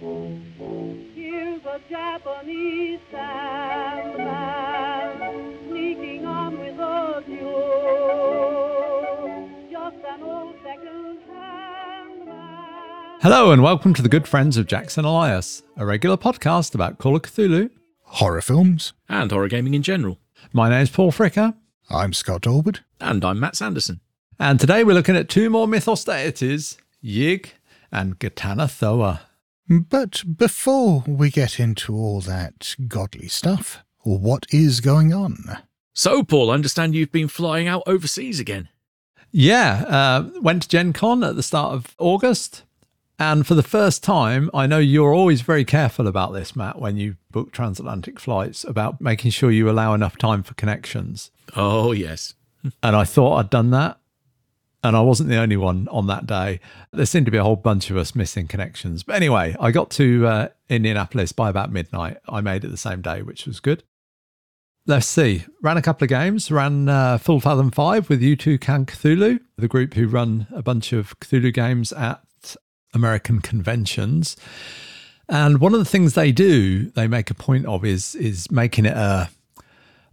Here's a Japanese sandman sneaking on with a mule. Just an old second-hand. Hello, and welcome to the good friends of Jackson Elias, a regular podcast about Call of Cthulhu. horror films. and horror gaming in general. My name's Paul Fricker, I'm Scott Dorward. And I'm Matt Sanderson. and today we're looking at two more mythos deities, Yig and Ghatanothoa. But before we get into all that godly stuff, what is going on? So, Paul, I understand you've been flying out overseas again. Yeah, uh, went to Gen Con at the start of August. And for the first time, I know you're always very careful about this, Matt, when you book transatlantic flights, about making sure you allow enough time for connections. Oh, yes. And I thought I'd done that. And I wasn't the only one on that day. There seemed to be a whole bunch of us missing connections. But anyway, I got to uh, Indianapolis by about midnight. I made it the same day, which was good. Let's see. Ran a couple of games. Ran uh, Full Fathom 5 with U2 Can Cthulhu, the group who run a bunch of Cthulhu games at American conventions. And one of the things they do, they make a point of, is is making it a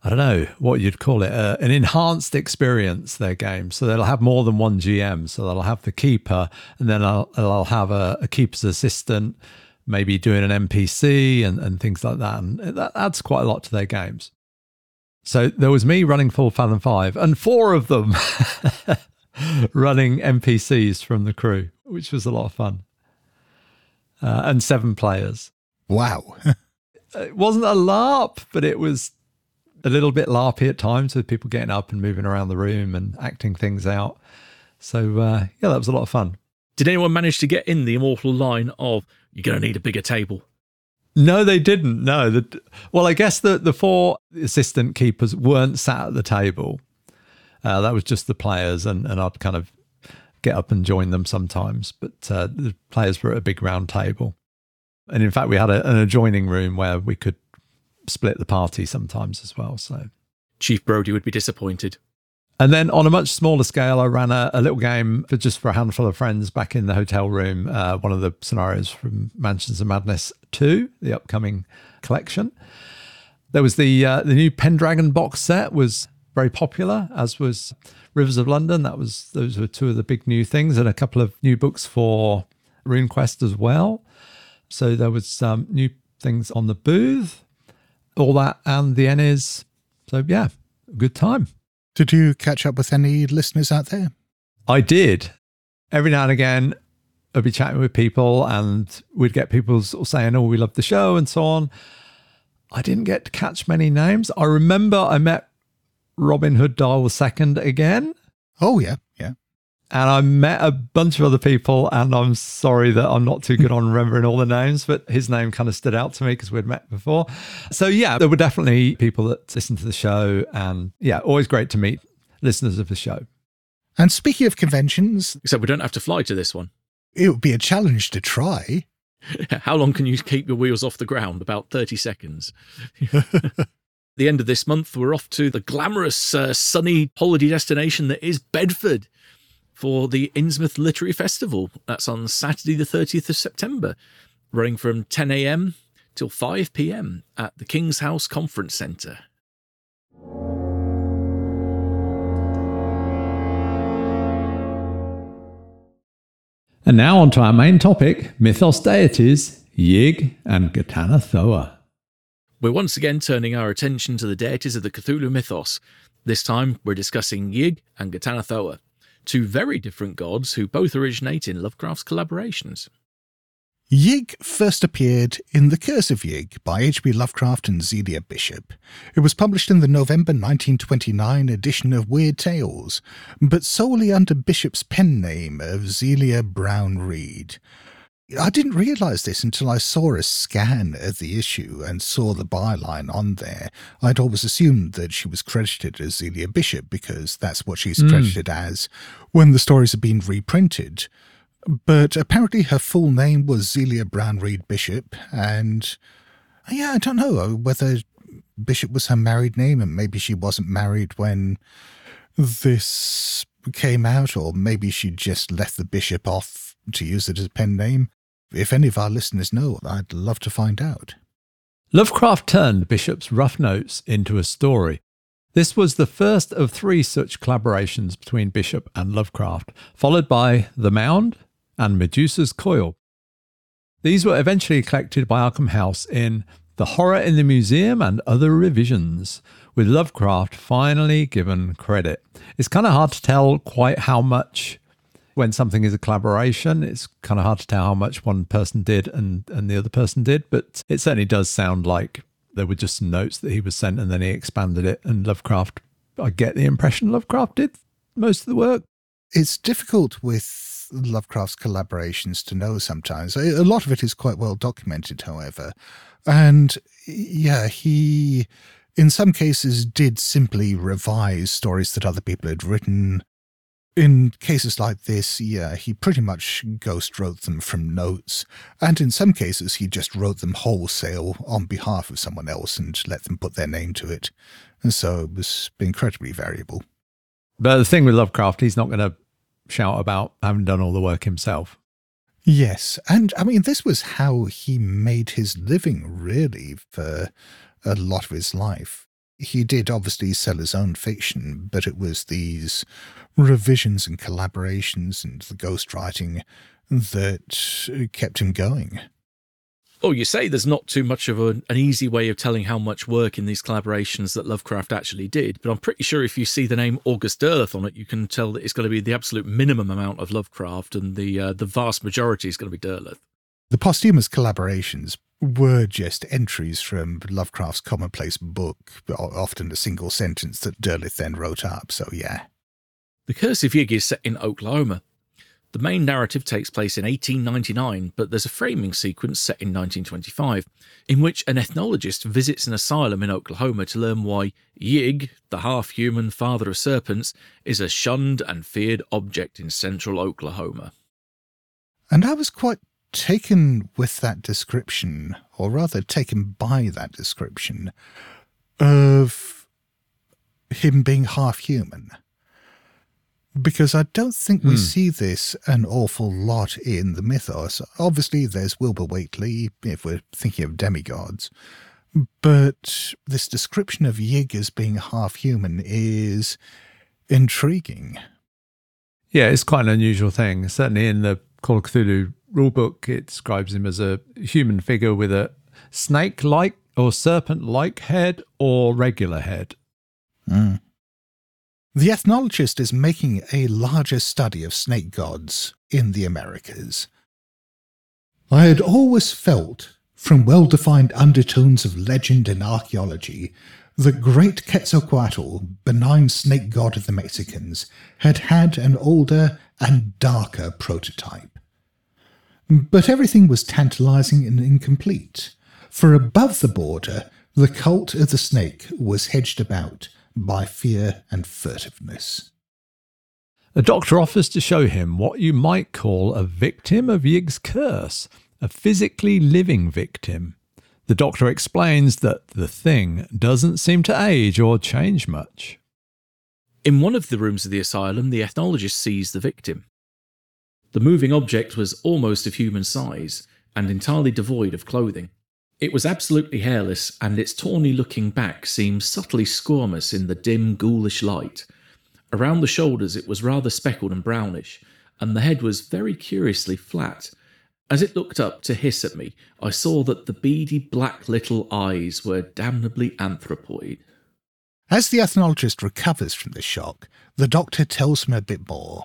I don't know what you'd call it, uh, an enhanced experience, their game. So they'll have more than one GM. So they'll have the keeper, and then I'll, they'll have a, a keeper's assistant, maybe doing an NPC and, and things like that. And that adds quite a lot to their games. So there was me running Full Fathom 5, and four of them running NPCs from the crew, which was a lot of fun. Uh, and seven players Wow. it wasn't a LARP, but it was a little bit LARPy at times with people getting up and moving around the room and acting things out. So, uh, yeah, that was a lot of fun. Did anyone manage to get in the immortal line of, you're going to need a bigger table? No, they didn't. No. The, well, I guess the, the four assistant keepers weren't sat at the table. Uh, that was just the players, and, and I'd kind of get up and join them sometimes. But uh, the players were at a big round table. And in fact, we had a, an adjoining room where we could split the party sometimes as well. So Chief Brody would be disappointed. And then on a much smaller scale, I ran a, a little game for just for a handful of friends back in the hotel room. Uh, one of the scenarios from Mansions of Madness 2, the upcoming collection. There was the uh, the new Pendragon box set was very popular, as was Rivers of London. That was those were two of the big new things, and a couple of new books for RuneQuest as well. So there was some new things on the booth, all that, and the ENnies. So yeah, good time. Did you catch up with any listeners out there? I did. Every now and again, I'd be chatting with people and we'd get people sort of saying, Oh, we love the show and so on. I didn't get to catch many names. I remember I met Robin Hood Dial II again, Oh, yeah. And I met a bunch of other people. And I'm sorry that I'm not too good on remembering all the names, but his name kind of stood out to me because we'd met before. So, yeah, there were definitely people that listened to the show. And yeah, always great to meet listeners of the show. And speaking of conventions, Except we don't have to fly to this one. it would be a challenge to try. How long can you keep your wheels off the ground? About 30 seconds. the end of this month, we're off to the glamorous, uh, sunny holiday destination that is Bedford for the Innsmouth Literary Festival. That's on Saturday, the 30th of September, running from 10 a.m. till 5 p.m. at the King's House Conference Centre. And now on to our main topic mythos deities, Yig and Ghatanothoa. We're once again turning our attention to the deities of the Cthulhu mythos. This time, we're discussing Yig and Gitana two very different gods who both originate in Lovecraft's collaborations. Yig first appeared in The Curse of Yig by H.P. Lovecraft and Zelia Bishop. It was published in the November 1929 edition of Weird Tales, but solely under Bishop's pen name of Zelia Brown Reed. I didn't realise this until I saw a scan of the issue and saw the byline on there. I'd always assumed that she was credited as Zelia Bishop because that's what she's hmm. credited as when the stories have been reprinted. But apparently her full name was Zelia Brown Reed Bishop, and yeah, I don't know uh, whether Bishop was her married name and maybe she wasn't married when this came out, or maybe she just left the Bishop off to use it as a pen name. If any of our listeners know, I'd love to find out. Lovecraft turned Bishop's rough notes into a story. This was the first of three such collaborations between Bishop and Lovecraft, followed by The Mound and Medusa's Coil. These were eventually collected by Arkham House in The Horror in the Museum and Other Revisions, with Lovecraft finally given credit. It's kind of hard to tell quite how much when something is a collaboration, it's kind of hard to tell how much one person did and, and the other person did, but it certainly does sound like there were just some notes that he was sent and then he expanded it. And Lovecraft, I get the impression Lovecraft did most of the work. It's difficult with Lovecraft's collaborations to know sometimes. A lot of it is quite well documented, however. And yeah, he, in some cases, did simply revise stories that other people had written in cases like this, yeah, he pretty much ghost wrote them from notes, and in some cases he just wrote them wholesale on behalf of someone else and let them put their name to it. And so it was incredibly variable. But the thing with Lovecraft, he's not going to shout about having done all the work himself. Yes, and I mean, this was how he made his living, really, for a lot of his life he did obviously sell his own fiction, but it was these revisions and collaborations and the ghostwriting that kept him going. Oh, you say there's not too much of an, an easy way of telling how much work in these collaborations that Lovecraft actually did, but I'm pretty sure if you see the name August Derleth on it, you can tell that it's going to be the absolute minimum amount of Lovecraft, and the uh, the vast majority is going to be Derleth. The posthumous collaborations were just entries from Lovecraft's commonplace book, often a single sentence that Derleth then wrote up, so yeah. The Curse of Yig is set in Oklahoma. The main narrative takes place in 1899, but there's a framing sequence set in 1925, in which an ethnologist visits an asylum in Oklahoma to learn why Yig, the half human father of serpents, is a shunned and feared object in central Oklahoma. And I was quite taken with that description, or rather taken by that description, of him being half human. Because I don't think we mm. see this an awful lot in the mythos. Obviously, there's Wilbur Whateley, if we're thinking of demigods. But this description of Yig as being half human is intriguing. Yeah, it's quite an unusual thing. Certainly in the Call of Cthulhu rulebook, it describes him as a human figure with a snake like or serpent like head or regular head. Mm. The ethnologist is making a larger study of snake gods in the Americas. I had always felt, from well defined undertones of legend and archaeology, that great Quetzalcoatl, benign snake god of the Mexicans, had had an older and darker prototype. But everything was tantalizing and incomplete, for above the border, the cult of the snake was hedged about by fear and furtiveness. The doctor offers to show him what you might call a victim of Yig's curse, a physically living victim. The doctor explains that the thing doesn't seem to age or change much. In one of the rooms of the asylum, the ethnologist sees the victim. The moving object was almost of human size and entirely devoid of clothing. It was absolutely hairless, and its tawny looking back seemed subtly squamous in the dim, ghoulish light. Around the shoulders it was rather speckled and brownish, and the head was very curiously flat. As it looked up to hiss at me, I saw that the beady black little eyes were damnably anthropoid. As the ethnologist recovers from the shock, the doctor tells him a bit more.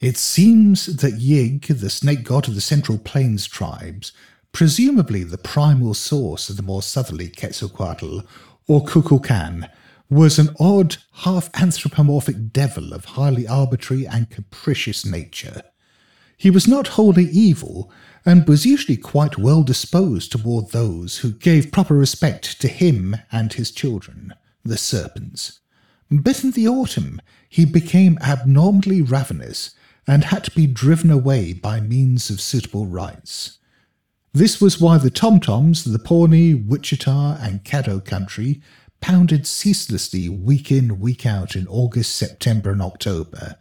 It seems that Yig, the snake god of the Central Plains tribes, presumably the primal source of the more southerly Quetzalcoatl, or Kukulkan, was an odd, half anthropomorphic devil of highly arbitrary and capricious nature. He was not wholly evil, and was usually quite well disposed toward those who gave proper respect to him and his children, the serpents. But in the autumn he became abnormally ravenous and had to be driven away by means of suitable rites. This was why the Tom-Toms, the Pawnee, Wichita, and Caddo country pounded ceaselessly week in, week out in August, September, and October,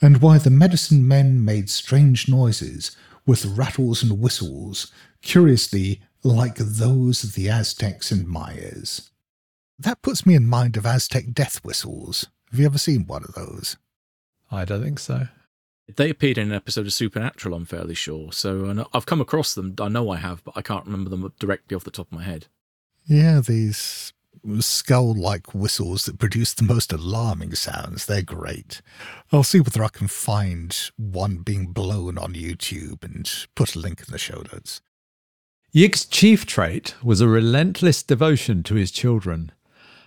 and why the medicine men made strange noises with rattles and whistles, curiously like those of the Aztecs and Mayas. That puts me in mind of Aztec death whistles. Have you ever seen one of those? I don't think so. They appeared in an episode of Supernatural, I'm fairly sure. So I know- I've come across them. I know I have, but I can't remember them directly off the top of my head. Yeah, these skull like whistles that produce the most alarming sounds. They're great. I'll see whether I can find one being blown on YouTube and put a link in the show notes. Yig's chief trait was a relentless devotion to his children.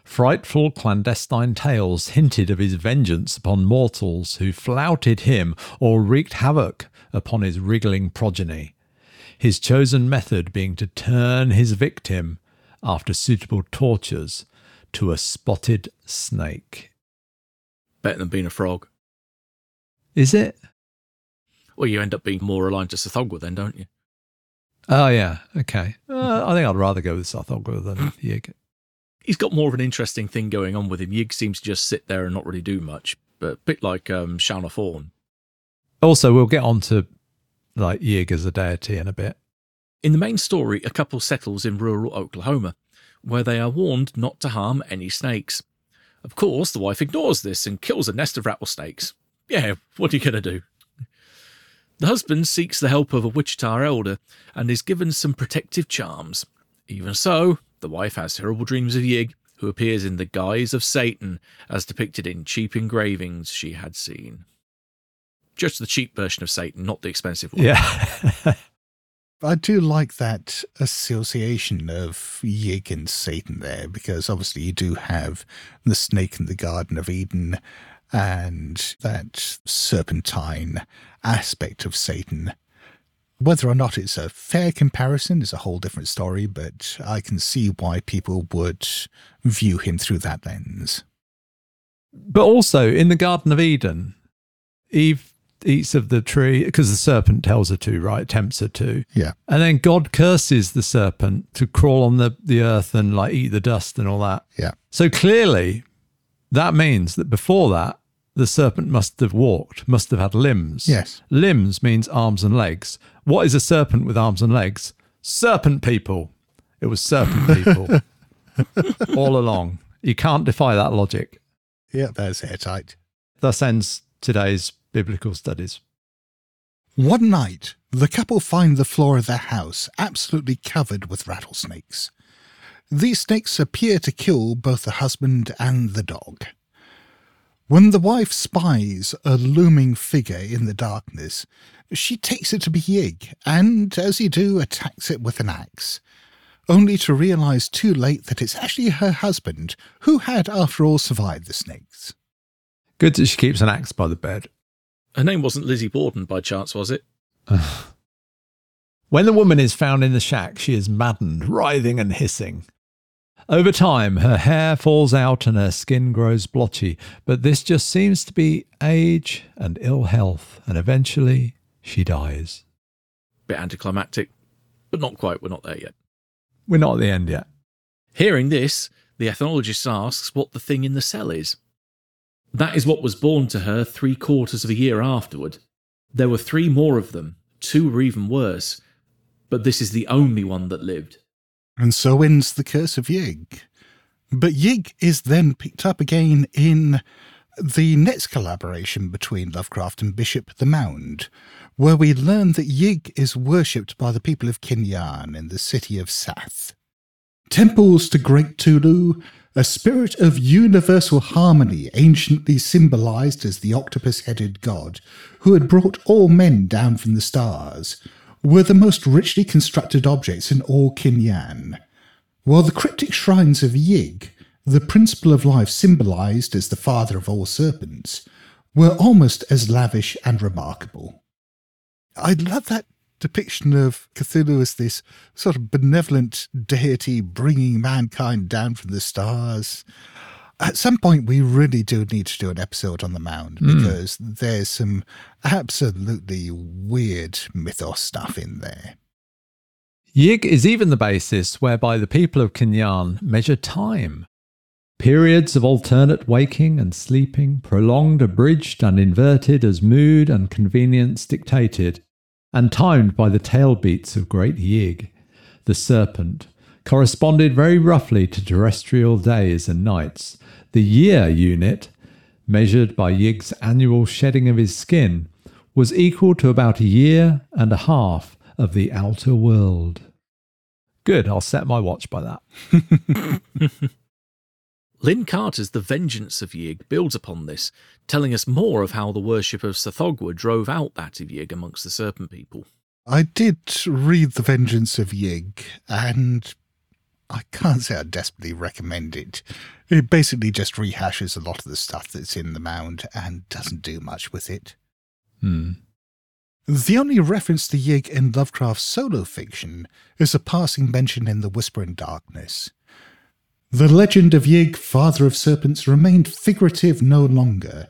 Frightful clandestine tales hinted of his vengeance upon mortals who flouted him or wreaked havoc upon his wriggling progeny. His chosen method being to turn his victim, after suitable tortures, to a spotted snake. Better than being a frog. Is it? Well, you end up being more aligned to Tsathoggua then, don't you? Oh, yeah. Okay. Uh, I think I'd rather go with Tsathoggua than Yig. He's got more of an interesting thing going on with him. Yig seems to just sit there and not really do much, but a bit like um, Chaugnar Faugn. Also, we'll get on to like Yig as a deity in a bit. In the main story, a couple settles in rural Oklahoma, where they are warned not to harm any snakes. Of course, the wife ignores this and kills a nest of rattlesnakes. Yeah, what are you going to do? The husband seeks the help of a Wichita elder and is given some protective charms. Even so, the wife has terrible dreams of Yig, who appears in the guise of Satan, as depicted in cheap engravings she had seen. Just the cheap version of Satan, not the expensive one. Yeah. I do like that association of Yig and Satan there, because obviously you do have the snake in the Garden of Eden and that serpentine aspect of Satan. Whether or not it's a fair comparison is a whole different story, but I can see why people would view him through that lens. but also in the Garden of Eden, Eve eats of the tree because the serpent tells her to, right? Tempts her to. Yeah. And then God curses the serpent to crawl on the, the earth and like eat the dust and all that. Yeah. So clearly, that means that before that, the serpent must have walked, must have had limbs. Yes. Limbs means arms and legs. What is a serpent with arms and legs? Serpent people. It was serpent people all along. You can't defy that logic. Yeah, that's airtight. Thus ends today's biblical studies. One night, the couple find the floor of their house absolutely covered with rattlesnakes. These snakes appear to kill both the husband and the dog. When the wife spies a looming figure in the darkness, she takes it to be Yig, and as you do, attacks it with an axe, only to realize too late that it's actually her husband who had, after all, survived the snakes. Good that she keeps an axe by the bed. Her name wasn't Lizzie Borden by chance, was it? When the woman is found in the shack, she is maddened, writhing and hissing. Over time, her hair falls out and her skin grows blotchy, but this just seems to be age and ill health, and eventually she dies. Bit anticlimactic, but not quite. We're not there yet. We're not at the end yet. Hearing this, the ethnologist asks what the thing in the cell is. That is what was born to her three quarters of a year afterward. There were three more of them, two were even worse, but this is the only one that lived. And so ends the curse of Yig. But Yig is then picked up again in the next collaboration between Lovecraft and Bishop the Mound, where we learn that Yig is worshipped by the people of K'n-yan in the city of Tsath. Temples to Great Tulu, a spirit of universal harmony anciently symbolized as the octopus headed god who had brought all men down from the stars, were the most richly constructed objects in all K'n-yan, while the cryptic shrines of Yig, the principle of life symbolized as the father of all serpents, were almost as lavish and remarkable. I love that depiction of Cthulhu as this sort of benevolent deity bringing mankind down from the stars. At some point, we really do need to do an episode on the mound hmm. because there's some absolutely weird mythos stuff in there. Yig is even the basis whereby the people of K'n-yan measure time. Periods of alternate waking and sleeping, prolonged, abridged, and inverted as mood and convenience dictated, and timed by the tail beats of Great Yig, the serpent, corresponded very roughly to terrestrial days and nights. The year unit, measured by Yig's annual shedding of his skin, was equal to about a year and a half of the outer world. Good, I'll set my watch by that. Lin Carter's The Vengeance of Yig builds upon this, telling us more of how the worship of Tsathoggua drove out that of Yig amongst the Serpent people. I did read The Vengeance of Yig, and I can't say I desperately recommend it. It basically just rehashes a lot of the stuff that's in the mound and doesn't do much with it. Hmm. The only reference to Yig in Lovecraft's solo fiction is a passing mention in The Whisper in Darkness. The legend of Yig, father of serpents, remained figurative no longer,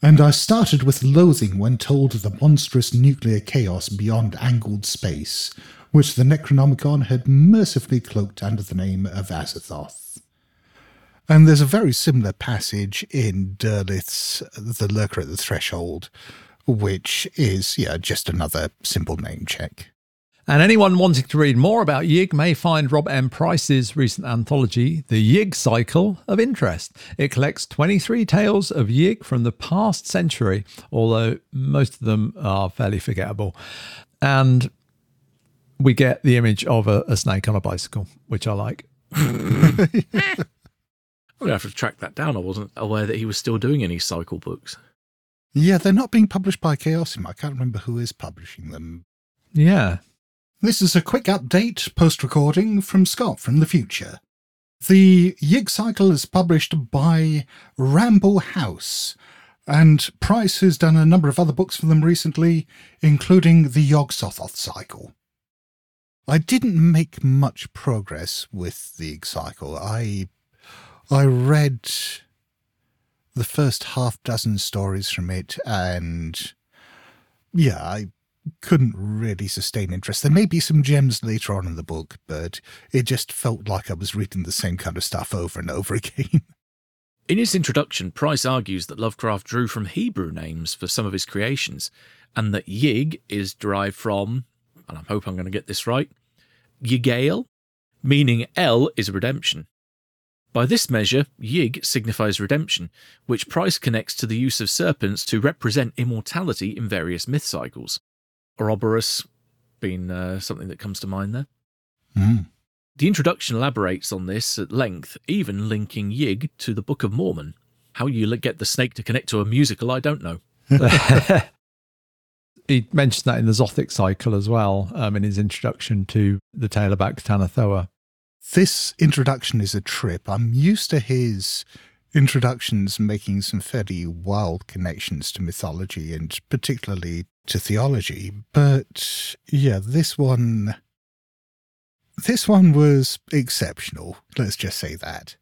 and I started with loathing when told of the monstrous nuclear chaos beyond angled space, which the Necronomicon had mercifully cloaked under the name of Azathoth. And there's a very similar passage in Derleth's The Lurker at the Threshold, which is, yeah, just another simple name check. And anyone wanting to read more about Yig may find Rob M. Price's recent anthology, The Yig Cycle, of interest. It collects 23 tales of Yig from the past century, although most of them are fairly forgettable. And we get the image of a, a snake on a bicycle, which I like. I'm going to have to track that down. I wasn't aware that he was still doing any cycle books. Yeah, they're not being published by Chaosium. I can't remember who is publishing them. Yeah. This is a quick update, post recording from Scott from the future. The Yig Cycle is published by Ramble House, and Price has done a number of other books for them recently, including the Yog Sothoth Cycle. I didn't make much progress with the Cycle. I I read the first half dozen stories from it, and yeah, I couldn't really sustain interest. There may be some gems later on in the book, but it just felt like I was reading the same kind of stuff over and over again. In his introduction, Price argues that Lovecraft drew from Hebrew names for some of his creations, and that Yig is derived from, and I hope I'm going to get this right, Yigael, meaning El is redemption. By this measure, Yig signifies redemption, which Price connects to the use of serpents to represent immortality in various myth cycles. Ouroboros being uh, something that comes to mind there. Mm. The introduction elaborates on this at length, even linking Yig to the Book of Mormon. How you get the snake to connect to a musical, I don't know. he mentioned that in the Xothic cycle as well, um, in his introduction to the tale about Ghatanothoa. This introduction is a trip. I'm used to his introductions making some fairly wild connections to mythology and particularly to theology. But yeah, this one this one was exceptional. Let's just say that.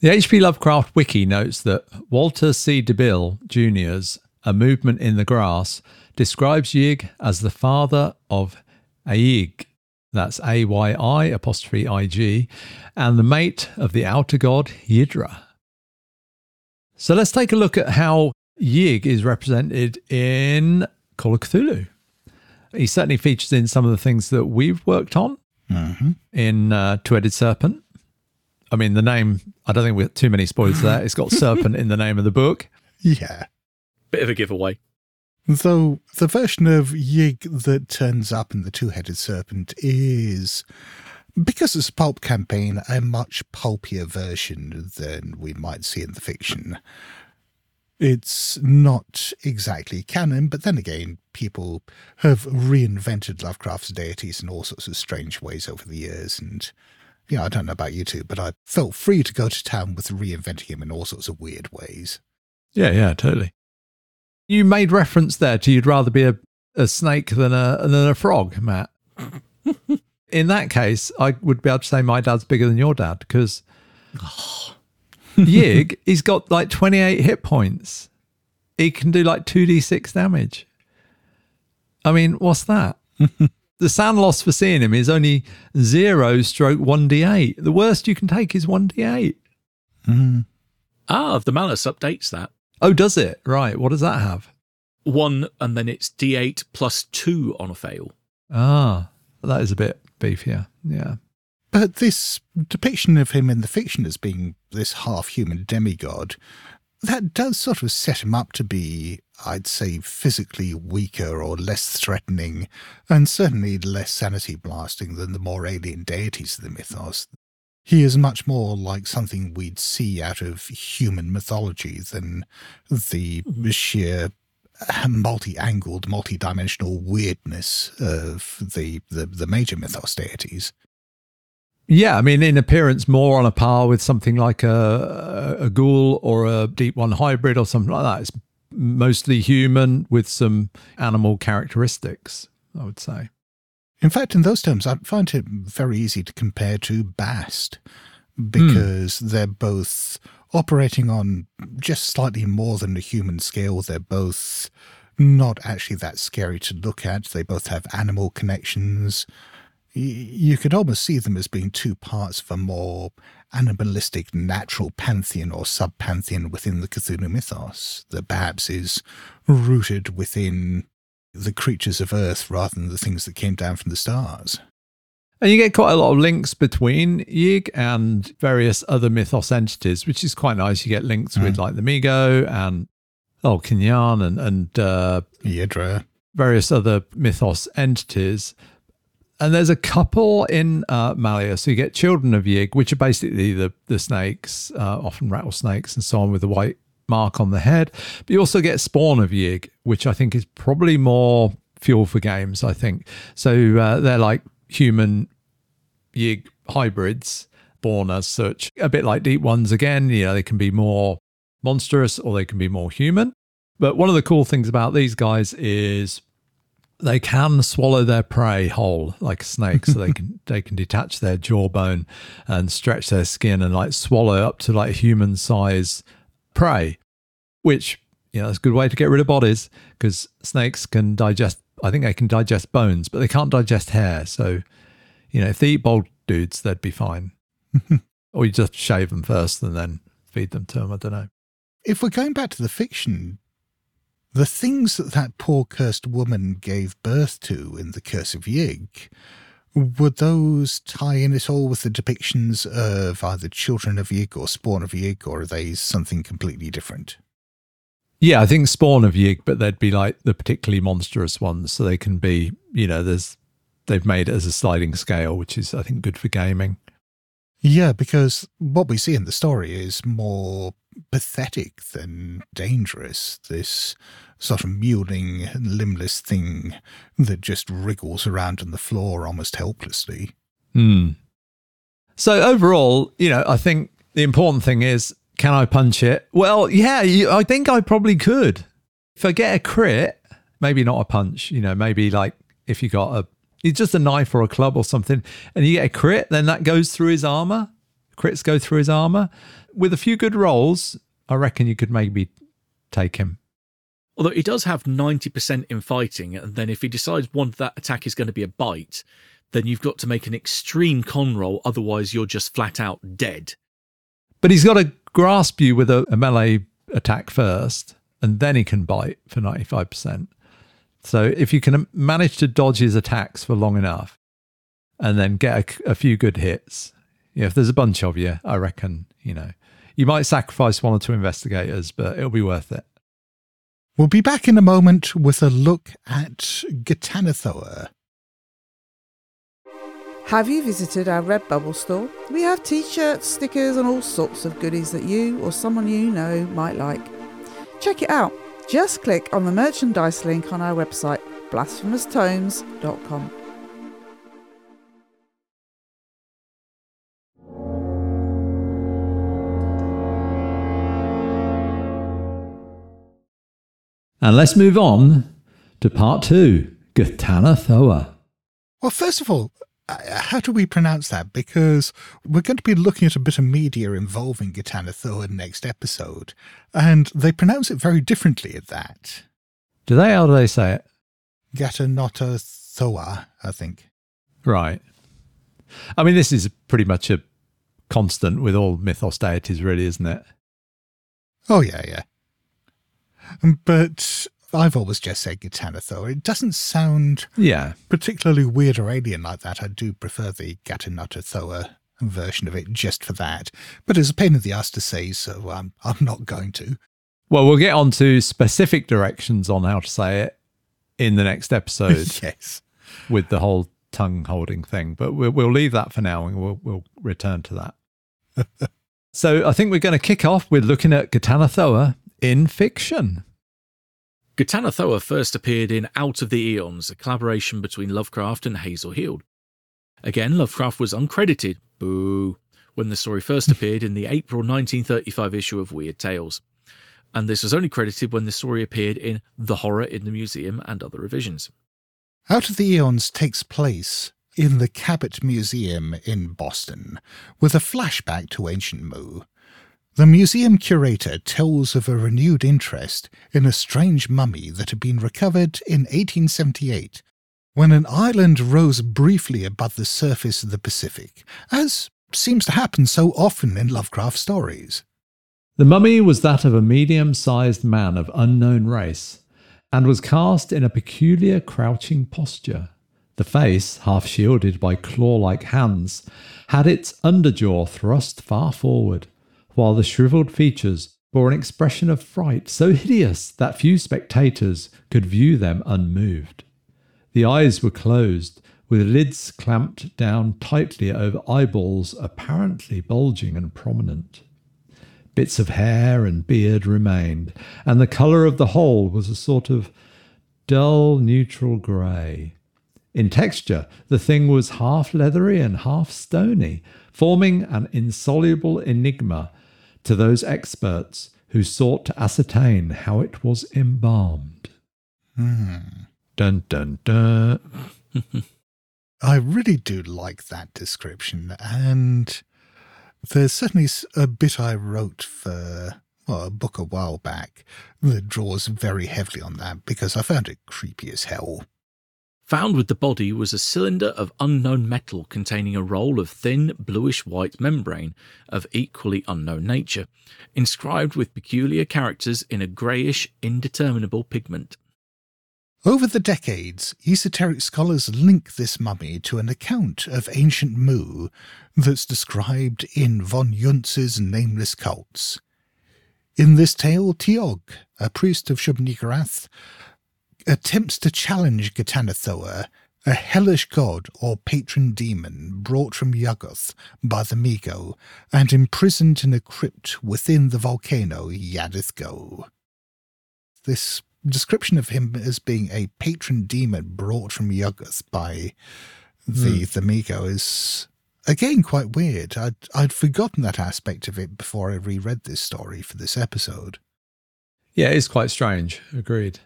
The H.P. Lovecraft wiki notes that Walter C. DeBill Jr.'s A Movement in the Grass describes Yig as the father of Aig. that's A Y I apostrophe I G, and the mate of the outer god Yidhra. So let's take a look at how Yig is represented in Call of Cthulhu. He certainly features in some of the things that we've worked on Mm-hmm. in uh, Two Headed Serpent. I mean, the name, I don't think we have too many spoilers there. It's got serpent in the name of the book. Yeah. Bit of a giveaway. Though the version of Yig that turns up in the Two Headed Serpent is, because it's a pulp campaign, a much pulpier version than we might see in the fiction. It's not exactly canon, but then again, people have reinvented Lovecraft's deities in all sorts of strange ways over the years. And, you know, I don't know about you two, but I felt free to go to town with reinventing him in all sorts of weird ways. Yeah, yeah, totally. You made reference there to you'd rather be a, a snake than a than a frog, Matt. In that case, I would be able to say my dad's bigger than your dad because Yig, he's got like 28 hit points. He can do like 2d6 damage. I mean, what's that? the sound loss for seeing him is only 0 stroke 1d8. The worst you can take is 1d8. Mm. Ah, the Malleus updates that. Oh, does it? Right. What does that have? one, and then it's D8 plus two on a fail. Ah, that is a bit beefier. Yeah. But this depiction of him in the fiction as being this half human demigod, that does sort of set him up to be, I'd say, physically weaker or less threatening, and certainly less sanity blasting than the more alien deities of the mythos. He is much more like something we'd see out of human mythology than the mm-hmm. sheer uh, multi-angled, multi-dimensional weirdness of the, the, the major mythos deities. Yeah, I mean, in appearance, more on a par with something like a, a ghoul or a deep one hybrid or something like that. It's mostly human with some animal characteristics, I would say. In fact, in those terms, I find it very easy to compare to Bast because hmm. they're both operating on just slightly more than a human scale. They're both not actually that scary to look at. They both have animal connections. Y- You could almost see them as being two parts of a more animalistic natural pantheon or sub pantheon within the Cthulhu mythos that perhaps is rooted within the creatures of Earth rather than the things that came down from the stars. And you get quite a lot of links between Yig and various other mythos entities, which is quite nice. You get links with like the Mi-Go and oh K'n-yan and and uh, Yidhra. various other mythos entities. And there's a couple in uh, Malleus. So you get Children of Yig, which are basically the the snakes, uh, often rattlesnakes and so on, with the white mark on the head. But you also get Spawn of Yig, which I think is probably more fuel for games. I think so. Uh, they're like human Yig hybrids, born as such, a bit like deep ones. Again, you know, they can be more monstrous or they can be more human. But one of the cool things about these guys is they can swallow their prey whole like a snake so they can they can detach their jawbone and stretch their skin and like swallow up to like human size prey which you know is a good way to get rid of bodies because snakes can digest i think they can digest bones but they can't digest hair. So you know if they eat bald dudes they'd be fine. Or you just shave them first and then feed them to them i don't know If we're going back to the fiction, the things that that poor cursed woman gave birth to in The Curse of Yig, would those tie in at all with the depictions of either Children of Yig or Spawn of Yig, or are they something completely different? Yeah, I think spawn of Yig, but they'd be like the particularly monstrous ones, so they can be, you know, there's they've made it as a sliding scale, which is I think good for gaming. Yeah, because what we see in the story is more pathetic than dangerous. This sort of mewling, limbless thing that just wriggles around on the floor almost helplessly. Hmm. So overall, you know, I think the important thing is, can I punch it? Well, yeah, you, I think I probably could. If I get a crit, maybe not a punch. You know, maybe like if you got a, it's just a knife or a club or something, and you get a crit, then that goes through his armor. Crits go through his armor. With a few good rolls, I reckon you could maybe take him. Although he does have 90% in fighting, and then if he decides one that attack is going to be a bite, then you've got to make an extreme con roll, otherwise you're just flat out dead. But he's got to grasp you with a, a melee attack first, and then he can bite for 95%. So if you can manage to dodge his attacks for long enough and then get a, a few good hits, yeah, if there's a bunch of you, I reckon, you know, you might sacrifice one or two investigators, but it'll be worth it. We'll be back in a moment with a look at Ghatanothoa. Have you visited our Redbubble store? We have t shirts, stickers, and all sorts of goodies that you or someone you know might like. Check it out. Just click on the merchandise link on our website, blasphemoustomes.com. And let's move on to part two Ghatanothoa. Well, first of all, uh, how do we pronounce that? Because we're going to be looking at a bit of media involving Ghatanothoa next episode, and they pronounce it very differently at that. Do they? How do they say it? Gatanotothoa, I think. Right. I mean, this is pretty much a constant with all mythos deities, really, isn't it? Oh, yeah, yeah. But I've always just said Gatanathoa. It doesn't sound Yeah. particularly weird or alien like that. I do prefer the Gatanathoa version of it just for that. But it's a pain in the ass to say, so um, I'm not going to. Well, we'll get on to specific directions on how to say it in the next episode yes. with the whole tongue holding thing, but we'll, we'll leave that for now and we'll, we'll return to that. so I think we're going to kick off with looking at Ghatanothoa in fiction. Ghatanothoa first appeared in Out of the Eons, a collaboration between Lovecraft and Hazel Heald. Again, Lovecraft was uncredited, boo, when the story first appeared in the April 1935 issue of Weird Tales. And this was only credited when the story appeared in The Horror in the Museum and other revisions. Out of the Eons takes place in the Cabot Museum in Boston, with a flashback to ancient Mu. The museum curator tells of a renewed interest in a strange mummy that had been recovered in 1878 when an island rose briefly above the surface of the Pacific, as seems to happen so often in Lovecraft stories. The mummy was that of a medium sized man of unknown race and was cast in a peculiar crouching posture. The face, half shielded by claw like hands, had its underjaw thrust far forward, while the shriveled features bore an expression of fright so hideous that few spectators could view them unmoved. The eyes were closed, with lids clamped down tightly over eyeballs apparently bulging and prominent. Bits of hair and beard remained, and the colour of the whole was a sort of dull neutral grey. In texture, the thing was half leathery and half stony, forming an insoluble enigma to those experts who sought to ascertain how it was embalmed. Hmm. Dun dun dun. I really do like that description, and there's certainly a bit I wrote for well, a book a while back that draws very heavily on that because I found it creepy as hell. Found with the body was a cylinder of unknown metal containing a roll of thin, bluish white membrane of equally unknown nature, inscribed with peculiar characters in a greyish, indeterminable pigment. Over the decades, esoteric scholars link this mummy to an account of ancient Mu that's described in von Junzt's nameless cults. In this tale, T'yog, a priest of Shub-Niggurath, attempts to challenge Ghatanothoa, a hellish god or patron demon brought from Yuggoth by the Mi-Go and imprisoned in a crypt within the volcano Yaddith-Gho. This description of him as being a patron demon brought from Yuggoth by the hmm. the Mi-Go is again quite weird. I'd I'd forgotten that aspect of it before I reread this story for this episode. Yeah, it's quite strange. Agreed.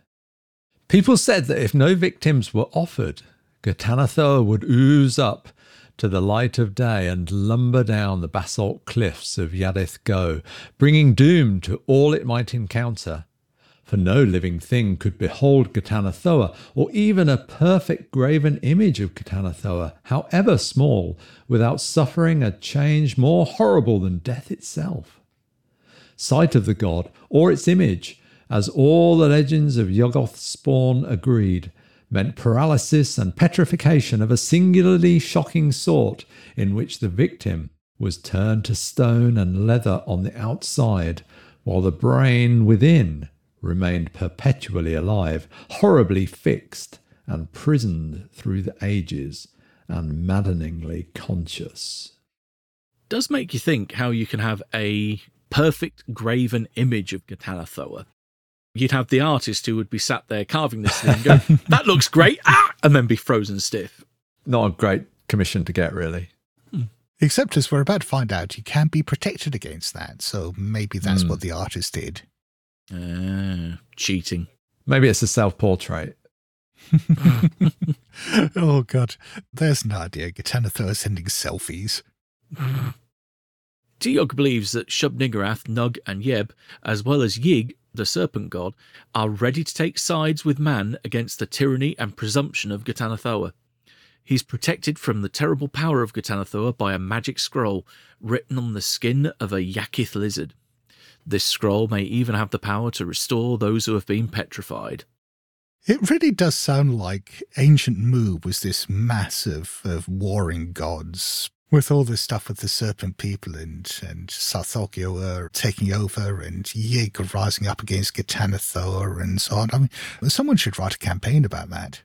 People said that if no victims were offered, Ghatanothoa would ooze up to the light of day and lumber down the basalt cliffs of Yaddith-Gho, bringing doom to all it might encounter. For no living thing could behold Ghatanothoa, or even a perfect graven image of Ghatanothoa, however small, without suffering a change more horrible than death itself sight of the god or its image, as all the legends of Yuggoth's spawn agreed, meant paralysis and petrification of a singularly shocking sort, in which the victim was turned to stone and leather on the outside, while the brain within remained perpetually alive, horribly fixed and prisoned through the ages, and maddeningly conscious. Does make you think how you can have a perfect graven image of Ghatanothoa. You'd have the artist who would be sat there carving this thing and go, that looks great, ah! and then be frozen stiff. Not a great commission to get, really. Except as we're about to find out, you can be protected against that, so maybe that's what the artist did. Ah, cheating. Maybe it's a self portrait. oh god, there's an idea. Gatanatho is sending selfies. T'yog believes that Shub-Niggurath, Nug, and Yeb, as well as Yig, the serpent god, are ready to take sides with man against the tyranny and presumption of Ghatanothoa. He's protected from the terrible power of Ghatanothoa by a magic scroll written on the skin of a Yakith lizard. This scroll may even have the power to restore those who have been petrified. It really does sound like ancient Mu was this mass of, of warring gods with all this stuff with the serpent people and, and Tsathoggua taking over and Yig rising up against Ghatanothoa and so on. I mean, someone should write a campaign about that.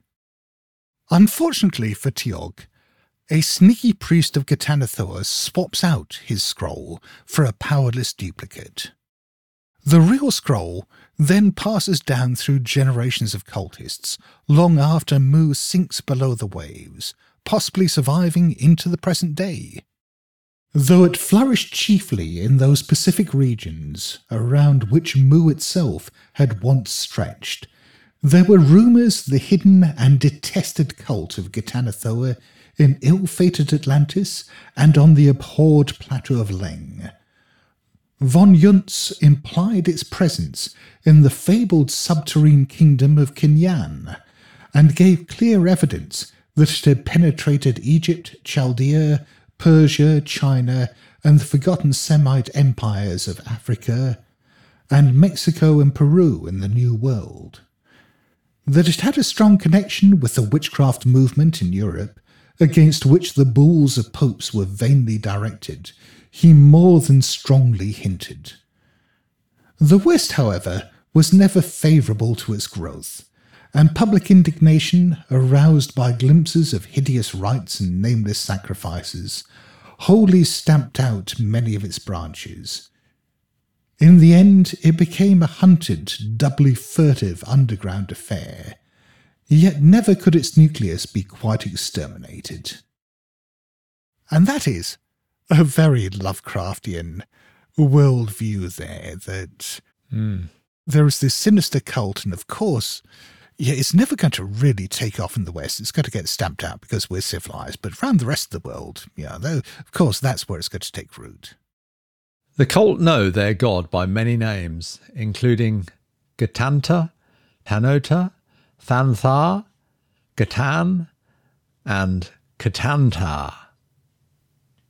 Unfortunately for T'yog, a sneaky priest of Ghatanothoa swaps out his scroll for a powerless duplicate. The real scroll then passes down through generations of cultists long after Mu sinks below the waves, possibly surviving into the present day. Though it flourished chiefly in those Pacific regions around which Mu itself had once stretched, there were rumours the hidden and detested cult of Ghatanothoa in ill-fated Atlantis and on the abhorred plateau of Leng. Von Junzt implied its presence in the fabled subterranean kingdom of K'n-yan, and gave clear evidence that it had penetrated Egypt, Chaldea, Persia, China, and the forgotten Semite empires of Africa, and Mexico and Peru in the New World. That it had a strong connection with the witchcraft movement in Europe, against which the bulls of popes were vainly directed, he more than strongly hinted. The West, however, was never favourable to its growth, and public indignation, aroused by glimpses of hideous rites and nameless sacrifices, wholly stamped out many of its branches. In the end, it became a hunted, doubly furtive underground affair, yet never could its nucleus be quite exterminated. And that is a very Lovecraftian worldview there that Mm. there is this sinister cult, and of course, yeah, it's never going to really take off in the West. It's going to get stamped out because we're civilized. But around the rest of the world, yeah, though, of course, that's where it's going to take root. The cult know their god by many names, including Gatanta, Tanota, Thanthar, Gatan, and Katanta.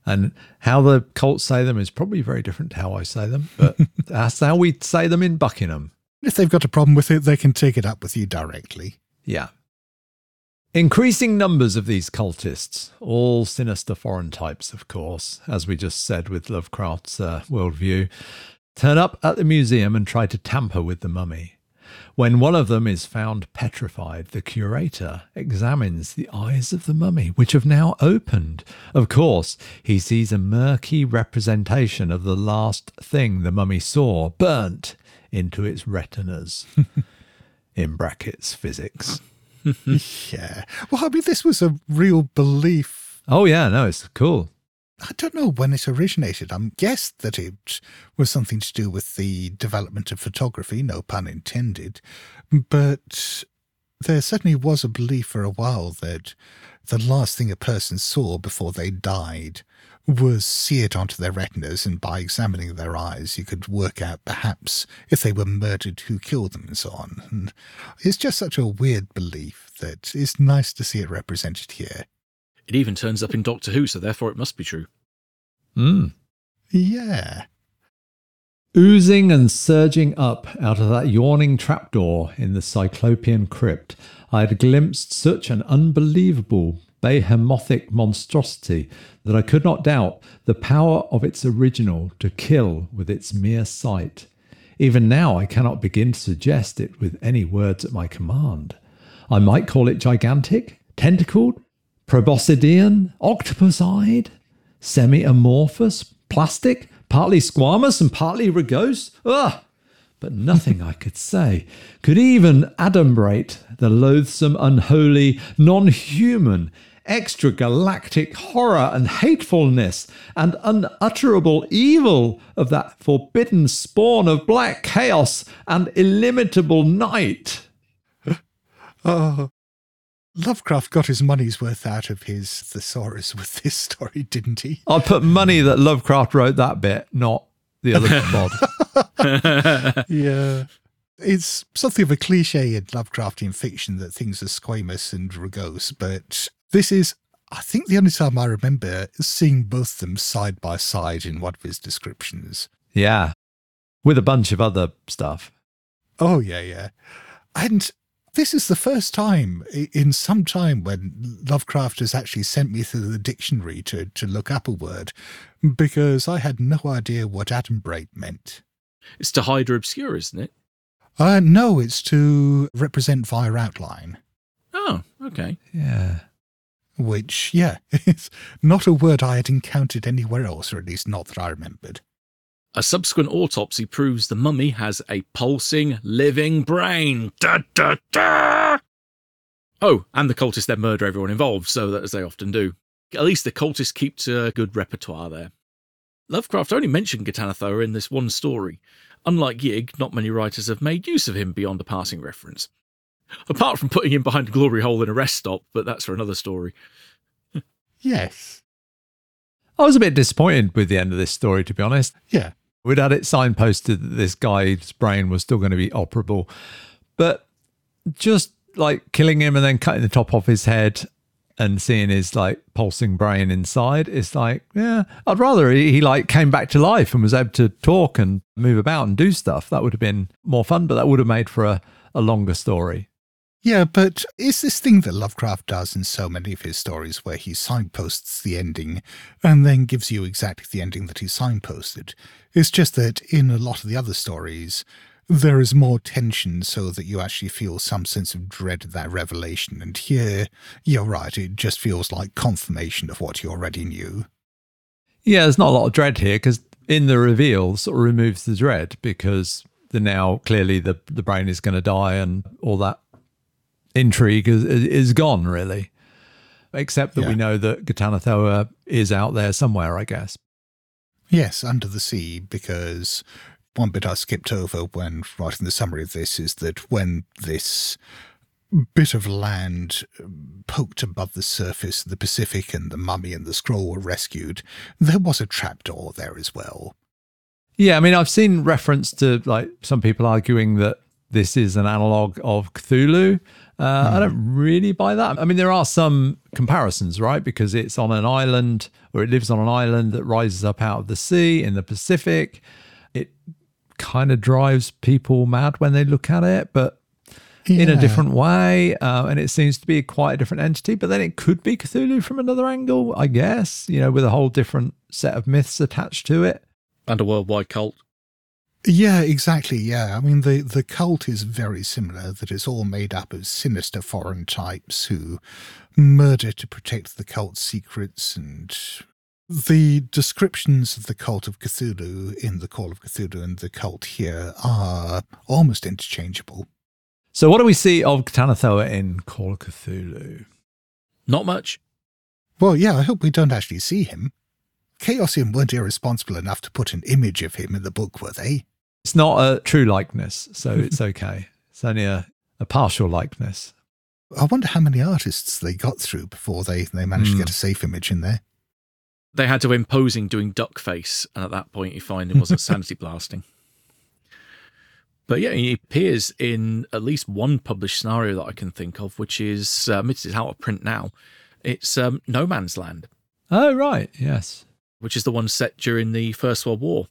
And how the cult say them is probably very different to how I say them, but that's how we say them in Buckingham. If they've got a problem with it, they can take it up with you directly. Yeah. Increasing numbers of these cultists, all sinister foreign types, of course, as we just said with Lovecraft's uh, worldview, turn up at the museum and try to tamper with the mummy. When one of them is found petrified, the curator examines the eyes of the mummy, which have now opened. Of course, he sees a murky representation of the last thing the mummy saw, burnt into its retinas. In brackets, physics. Yeah. Well, I mean, this was a real belief. Oh, yeah, no, it's cool. I don't know when it originated. I'm guessed that it was something to do with the development of photography, no pun intended. But there certainly was a belief for a while that the last thing a person saw before they died was seared onto their retinas, and by examining their eyes, you could work out perhaps if they were murdered, who killed them, and so on. And it's just such a weird belief that it's nice to see it represented here. It even turns up in Doctor Who, so therefore it must be true. Hmm. Yeah. Oozing and surging up out of that yawning trapdoor in the Cyclopean crypt, I had glimpsed such an unbelievable behemothic monstrosity that I could not doubt the power of its original to kill with its mere sight. Even now, I cannot begin to suggest it with any words at my command. I might call it gigantic, tentacled, proboscidean, octopus eyed, semi amorphous, plastic, partly squamous and partly rugose. Ugh! But nothing I could say could even adumbrate the loathsome, unholy, non human, extragalactic horror and hatefulness and unutterable evil of that forbidden spawn of black chaos and illimitable night. Oh, Lovecraft got his money's worth out of his thesaurus with this story, didn't he? I put money that Lovecraft wrote that bit, not the other bod. Yeah. It's something of a cliche in Lovecraftian fiction that things are squamous and rugose, but this is, I think, the only time I remember seeing both of them side by side in one of his descriptions. Yeah. With a bunch of other stuff. Oh, yeah, yeah. And This is the first time in some time when Lovecraft has actually sent me through the dictionary to, to look up a word because I had no idea what adumbrate meant. It's to hide or obscure, isn't it? Uh, no, it's to represent via outline, Oh, okay. Yeah. Which, yeah, is not a word I had encountered anywhere else, or at least not that I remembered. A subsequent autopsy proves the mummy has a pulsing, living brain. Da, da, da! Oh, and the cultists then murder everyone involved, so that as they often do. At least the cultists keep to a good repertoire there. Lovecraft only mentioned Ghatanothoa in this one story. Unlike Yig, not many writers have made use of him beyond a passing reference. Apart from putting him behind a glory hole in a rest stop, but that's for another story. Yes. I was a bit disappointed with the end of this story, to be honest. Yeah. We'd had it signposted that this guy's brain was still going to be operable. But just like killing him and then cutting the top off his head and seeing his like pulsing brain inside, it's like, yeah, I'd rather he, he like came back to life and was able to talk and move about and do stuff. That would have been more fun, but that would have made for a, a longer story. Yeah, but is this thing that Lovecraft does in so many of his stories where he signposts the ending and then gives you exactly the ending that he signposted? It's just that in a lot of the other stories, there is more tension so that you actually feel some sense of dread at that revelation. And here, you're right, it just feels like confirmation of what you already knew. Yeah, there's not a lot of dread here because in the reveal sort of removes the dread because the now clearly the the brain is going to die and all that intrigue is, is gone really. Except that we know that Ghatanothoa is out there somewhere, I guess. Yes, under the sea, because one bit I skipped over when writing the summary of this is that when this bit of land um, poked above the surface of the Pacific and the mummy and the scroll were rescued, there was a trapdoor there as well. Yeah, I mean, I've seen reference to like some people arguing that this is an analog of Cthulhu. Uh, I don't really buy that. I mean, there are some comparisons, right? Because it's on an island or it lives on an island that rises up out of the sea in the Pacific. It kind of drives people mad when they look at it, but in a different way. Uh, and it seems to be quite a different entity. But then it could be Cthulhu from another angle, I guess, you know, with a whole different set of myths attached to it. And a worldwide cult. Yeah, exactly. Yeah, I mean the the cult is very similar. That it's all made up of sinister foreign types who murder to protect the cult's secrets, and the descriptions of the cult of Cthulhu in the Call of Cthulhu and the cult here are almost interchangeable. So, what do we see of Tanathoa in Call of Cthulhu? Not much. Well, yeah, I hope we don't actually see him. Chaosium weren't irresponsible enough to put an image of him in the book, were they? It's not a true likeness, so it's okay. It's only a, a partial likeness. I wonder how many artists they got through before they, they managed Hmm. to get a safe image in there. They had to imposing doing duck face, and at that point you find it wasn't sanity blasting. But yeah, he appears in at least one published scenario that I can think of, which is uh, admitted it's out of print now. It's um, No Man's Land, Oh, right. Yes. which is the one set during the First World War.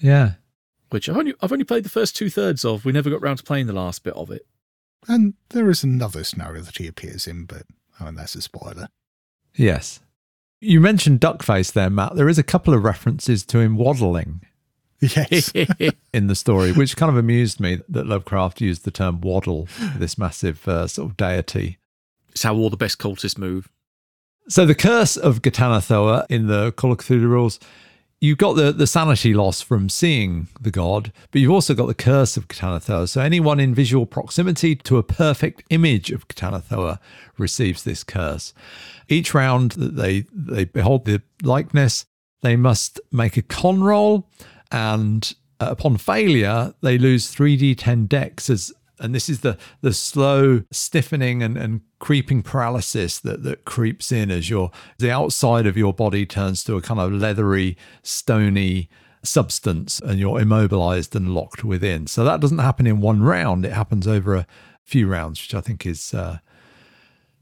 Yeah. Which I've only I've only played the first two thirds of. We never got round to playing the last bit of it. And there is another scenario that he appears in, but I mean, that's a spoiler. Yes. You mentioned Duckface there, Matt. There is a couple of references to him waddling Yes. in the story, which kind of amused me that Lovecraft used the term waddle, for this massive uh, sort of deity. it's how all the best cultists move. So the curse of Ghatanothoa in the Call of Cthulhu rules, you've got the, the sanity loss from seeing the god, but you've also got the curse of Ghatanothoa. So anyone in visual proximity to a perfect image of Ghatanothoa receives this curse. Each round that they they behold the likeness, they must make a con roll, and upon failure, they lose 3d10 dex as and this is the the slow stiffening and, and creeping paralysis that that creeps in as your the outside of your body turns to a kind of leathery stony substance and you're immobilized and locked within. So that doesn't happen in one round. It happens over a few rounds which i think is uh,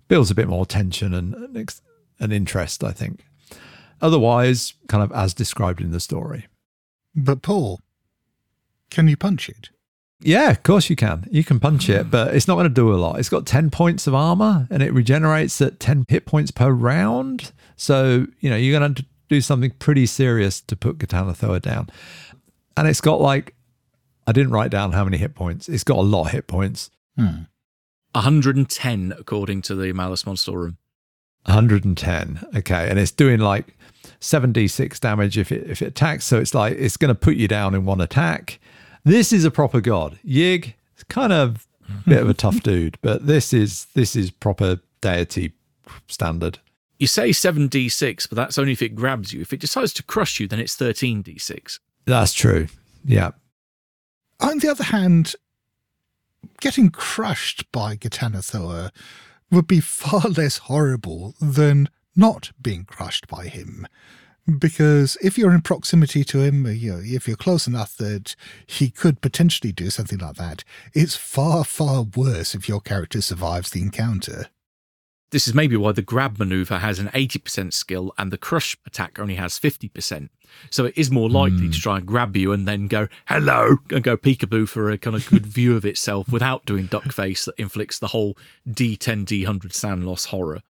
builds a bit more tension and and interest i think. Otherwise kind of as described in the story. But Paul, can you punch it? Yeah, of course you can. You can punch it, but it's not going to do a lot. It's got 10 points of armor and it regenerates at 10 hit points per round. So, you know, you're going to do something pretty serious to put Ghatanothoa down. And it's got like, I didn't write down how many hit points. It's got a lot of hit points. Hmm. 110 according to the Malleus Monstrorum. 110. Okay. And it's doing like 7d6 damage if it, if it attacks. So it's like, it's going to put you down in one attack. This is a proper god. Yig, it's kind of a bit of a tough dude, but this is this is proper deity standard. You say 7d6, but that's only if it grabs you. If it decides to crush you, then it's 13d6. That's true. Yeah. On the other hand, getting crushed by Ghatanothoa would be far less horrible than not being crushed by him. Because if you're in proximity to him, you know, if you're close enough that he could potentially do something like that, it's far, far worse if your character survives the encounter. This is maybe why the grab maneuver has an 80% skill and the crush attack only has 50%. So it is more likely to try and grab you and then go, hello, and go peekaboo for a kind of good view of itself without doing duck face that inflicts the whole D10, D100 sound loss horror.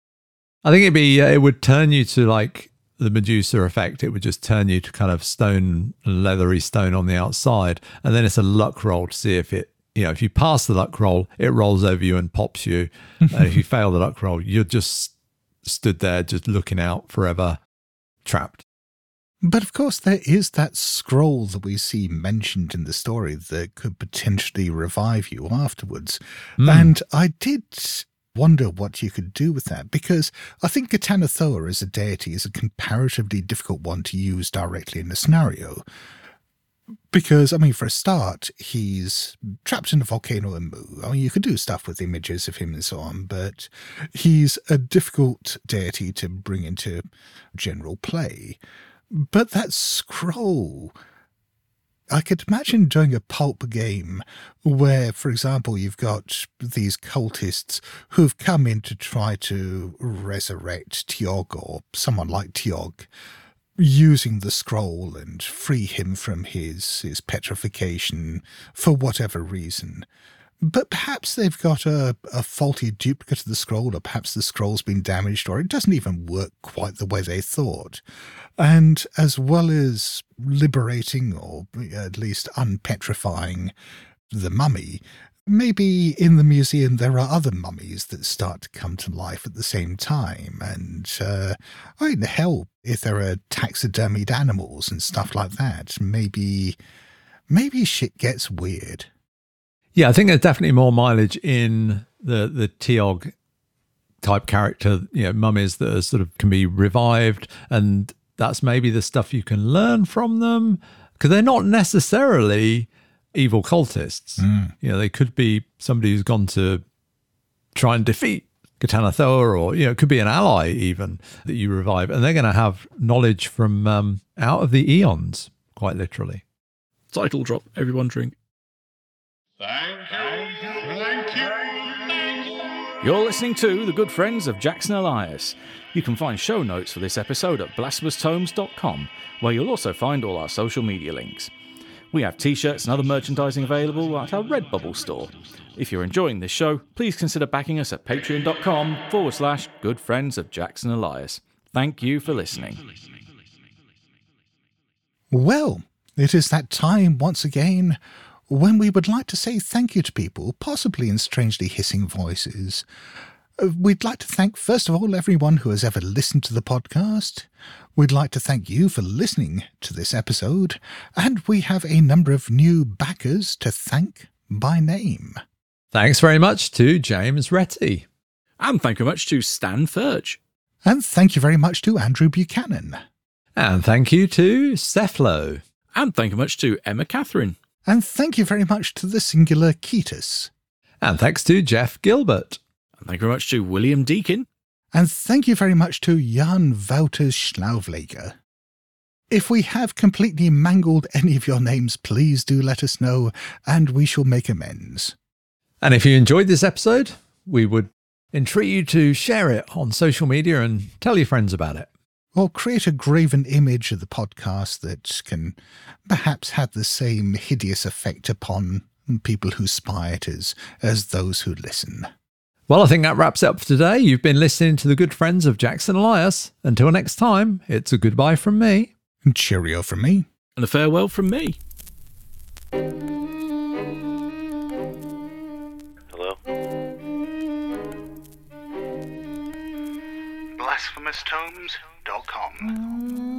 I think it'd be uh, it would turn you to like the Medusa effect. It would just turn you to kind of stone, leathery stone on the outside, and then it's a luck roll to see if it. You know, if you pass the luck roll, it rolls over you and pops you. and if you fail the luck roll, you're just stood there, just looking out forever, trapped. But of course, there is that scroll that we see mentioned in the story that could potentially revive you afterwards. Hmm. And I did wonder what you could do with that because I think Ghatanothoa as a deity is a comparatively difficult one to use directly in a scenario. Because, I mean, for a start, he's trapped in a volcano in Mu. I mean, you could do stuff with images of him and so on, but he's a difficult deity to bring into general play. But that scroll, I could imagine doing a pulp game where, for example, you've got these cultists who've come in to try to resurrect T'yog or someone like T'yog, using the scroll and free him from his, his petrification for whatever reason. But perhaps they've got a, a faulty duplicate of the scroll, or perhaps the scroll's been damaged, or it doesn't even work quite the way they thought. And as well as liberating, or at least unpetrifying, the mummy, maybe in the museum there are other mummies that start to come to life at the same time. And, uh, I mean, hell, if there are taxidermied animals and stuff like that, maybe, maybe shit gets weird. Yeah, I think there's definitely more mileage in the the T'yog type character, you know, mummies that are sort of can be revived, and that's maybe the stuff you can learn from them because they're not necessarily evil cultists. You know, they could be somebody who's gone to try and defeat Ghatanothoa, or you know, it could be an ally even that you revive, and they're going to have knowledge from um, out of the eons, quite literally. Title drop, everyone drink. Thank you. Thank you. Thank you. You're listening to The Good Friends of Jackson Elias. You can find show notes for this episode at blasphemoustomes.com, where you'll also find all our social media links. We have t shirts and other merchandising available at our Redbubble store. If you're enjoying this show, please consider backing us at patreon.com forward slash good friends of Jackson Elias. Thank you for listening. Well, it is that time once again when we would like to say thank you to people, possibly in strangely hissing voices. Uh, We'd like to thank, first of all, everyone who has ever listened to the podcast. We'd like to thank you for listening to this episode, and we have a number of new backers to thank by name. Thanks very much to James Retty. And thank you much to Stan Furch. And thank you very much to Andrew Buchanan. And thank you to Cephlo. And thank you much to Emma Catherine. And thank you very much to the singular Ketus. And thanks to Jeff Gilbert. And thank you very much to William Deakin. And thank you very much to Jan Wouters Schlauvleger. If we have completely mangled any of your names, please do let us know, and we shall make amends. And if you enjoyed this episode, we would entreat you to share it on social media and tell your friends about it. Or create a graven image of the podcast that can perhaps have the same hideous effect upon people who spy at us as those who listen. Well, I think that wraps it up for today. You've been listening to the good friends of Jackson Elias. Until next time, it's a goodbye from me. And cheerio from me. And a farewell from me. Hello? BlasphemousTomes.com. Mm.